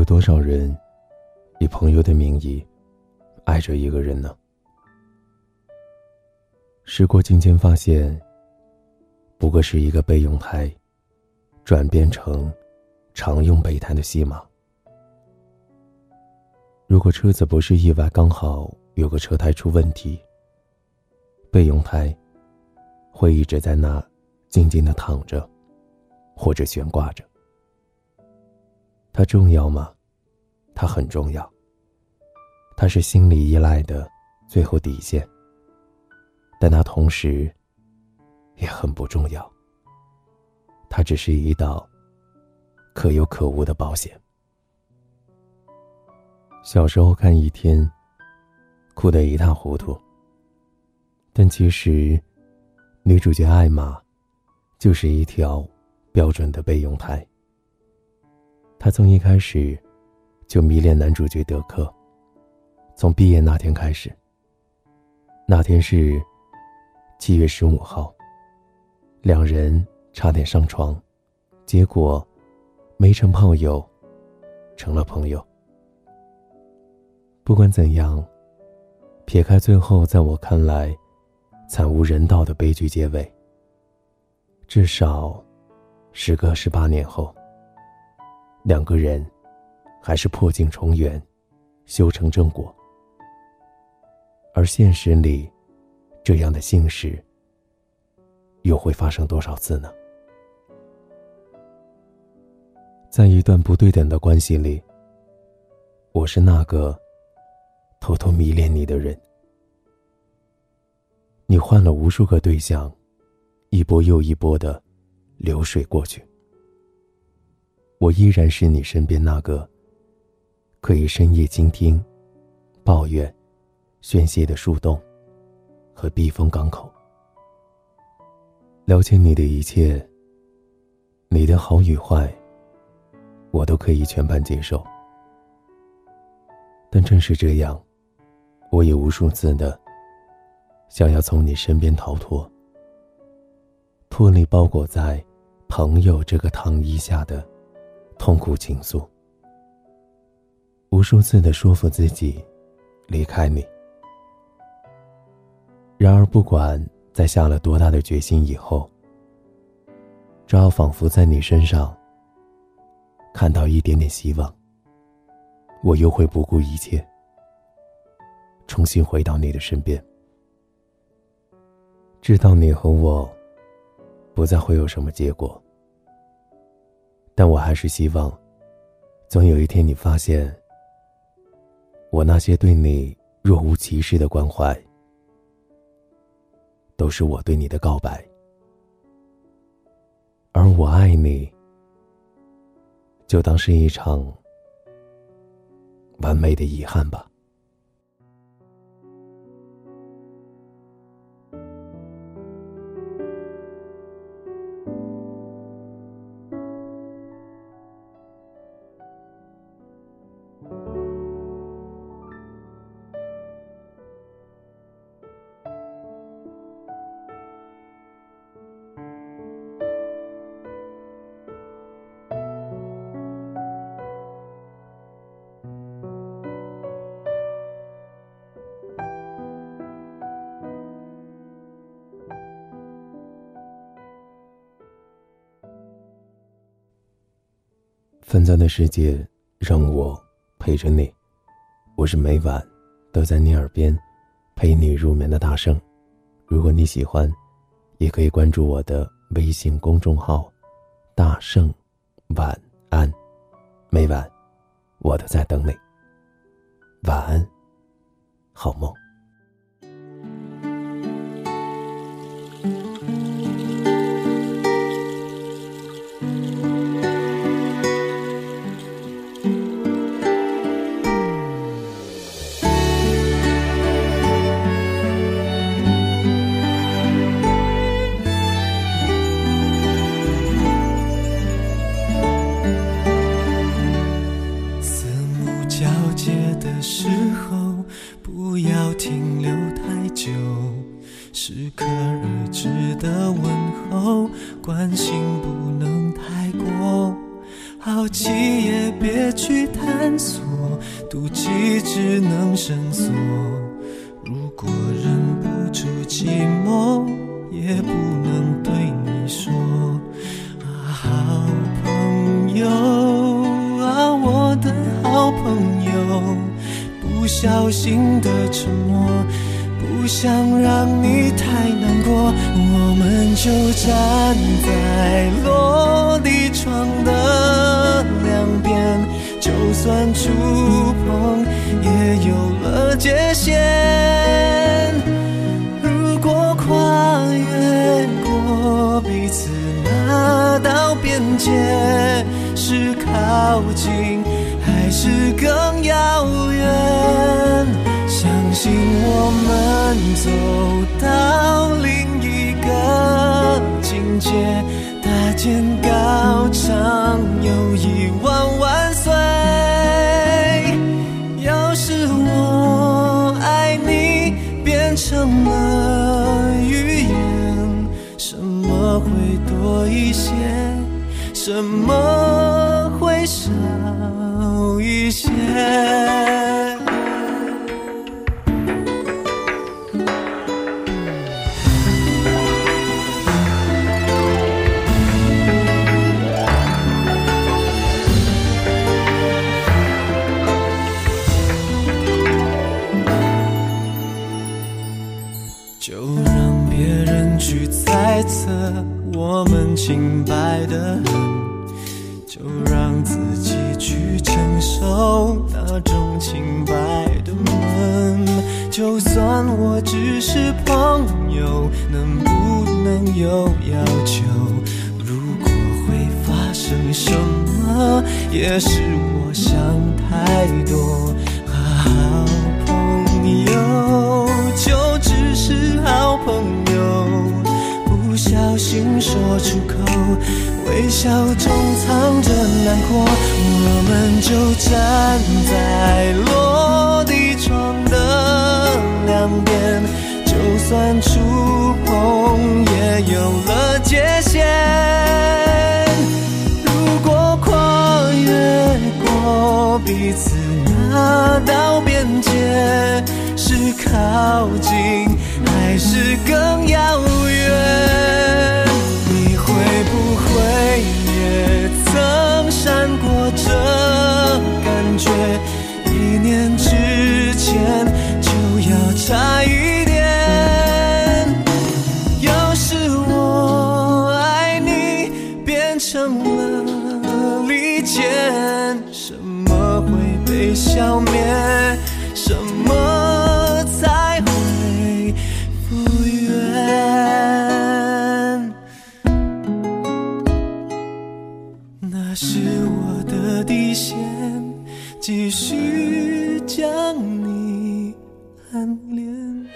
有多少人以朋友的名义爱着一个人呢？时过境迁，发现不过是一个备用胎转变成常用备胎的戏码。如果车子不是意外，刚好有个车胎出问题，备用胎会一直在那静静的躺着，或者悬挂着。它重要吗？它很重要。它是心理依赖的最后底线，但它同时也很不重要。它只是一道可有可无的保险。小时候看一天，哭得一塌糊涂。但其实，女主角艾玛，就是一条标准的备用胎。她从一开始，就迷恋男主角德克。从毕业那天开始。那天是七月十五号。两人差点上床，结果没成炮友，成了朋友。不管怎样，撇开最后在我看来惨无人道的悲剧结尾，至少，时隔十八年后，两个人还是破镜重圆，修成正果。而现实里，这样的幸事又会发生多少次呢？在一段不对等的关系里，我是那个。偷偷迷恋你的人，你换了无数个对象，一波又一波的流水过去。我依然是你身边那个可以深夜倾听、抱怨、宣泄的树洞和避风港口。了解你的一切，你的好与坏，我都可以全盘接受。但正是这样。我也无数次的想要从你身边逃脱，脱离包裹在朋友这个糖衣下的痛苦倾诉，无数次的说服自己离开你。然而，不管在下了多大的决心以后，只要仿佛在你身上看到一点点希望，我又会不顾一切。重新回到你的身边，知道你和我不再会有什么结果，但我还是希望，总有一天你发现，我那些对你若无其事的关怀，都是我对你的告白，而我爱你，就当是一场完美的遗憾吧。纷杂的世界让我陪着你，我是每晚都在你耳边陪你入眠的大圣。如果你喜欢，也可以关注我的微信公众号“大圣晚安”。每晚我都在等你。晚安，好梦。停留太久，适可而止的问候，关心不能太过。好奇也别去探索，妒忌只能深锁。如果忍不住寂寞，也不小心的沉默。不想让你太难过，我们就站在落地窗的两边，就算触碰也有了界限。如果跨越过彼此那道边界，是靠近还是更遥远？相信我们走到另一个境界，搭建高墙，友谊万万岁。要是我爱你变成了语言，什么会多一些？什么会少一些？就让别人去猜测我们清白的，清白的闷。就算我只是朋友，能不能有要求？如果会发生什么，也是我想太多。好朋友。就只是好朋友，心说出口，微笑中藏着难过。我们就站在落地窗的两边，就算触碰也有了界限。如果跨越过彼此那道边界。是靠近还是更遥远？了利剑，什么会被消灭？什么才会？那是我的底线，继续将你暗恋。